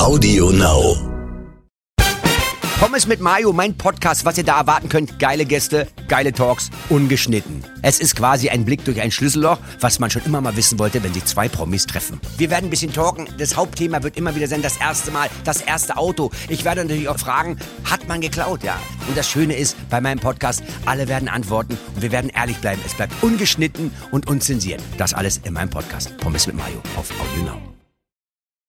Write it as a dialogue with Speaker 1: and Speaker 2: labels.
Speaker 1: Audio Now.
Speaker 2: Pommes mit Mayo, mein Podcast, was ihr da erwarten könnt. Geile Gäste, geile Talks, ungeschnitten. Es ist quasi ein Blick durch ein Schlüsselloch, was man schon immer mal wissen wollte, wenn sich zwei Promis treffen. Wir werden ein bisschen talken. Das Hauptthema wird immer wieder sein, das erste Mal, das erste Auto. Ich werde natürlich auch fragen, hat man geklaut? Ja. Und das Schöne ist, bei meinem Podcast, alle werden antworten und wir werden ehrlich bleiben. Es bleibt ungeschnitten und unzensiert. Das alles in meinem Podcast. Pommes mit Mayo auf Audio Now.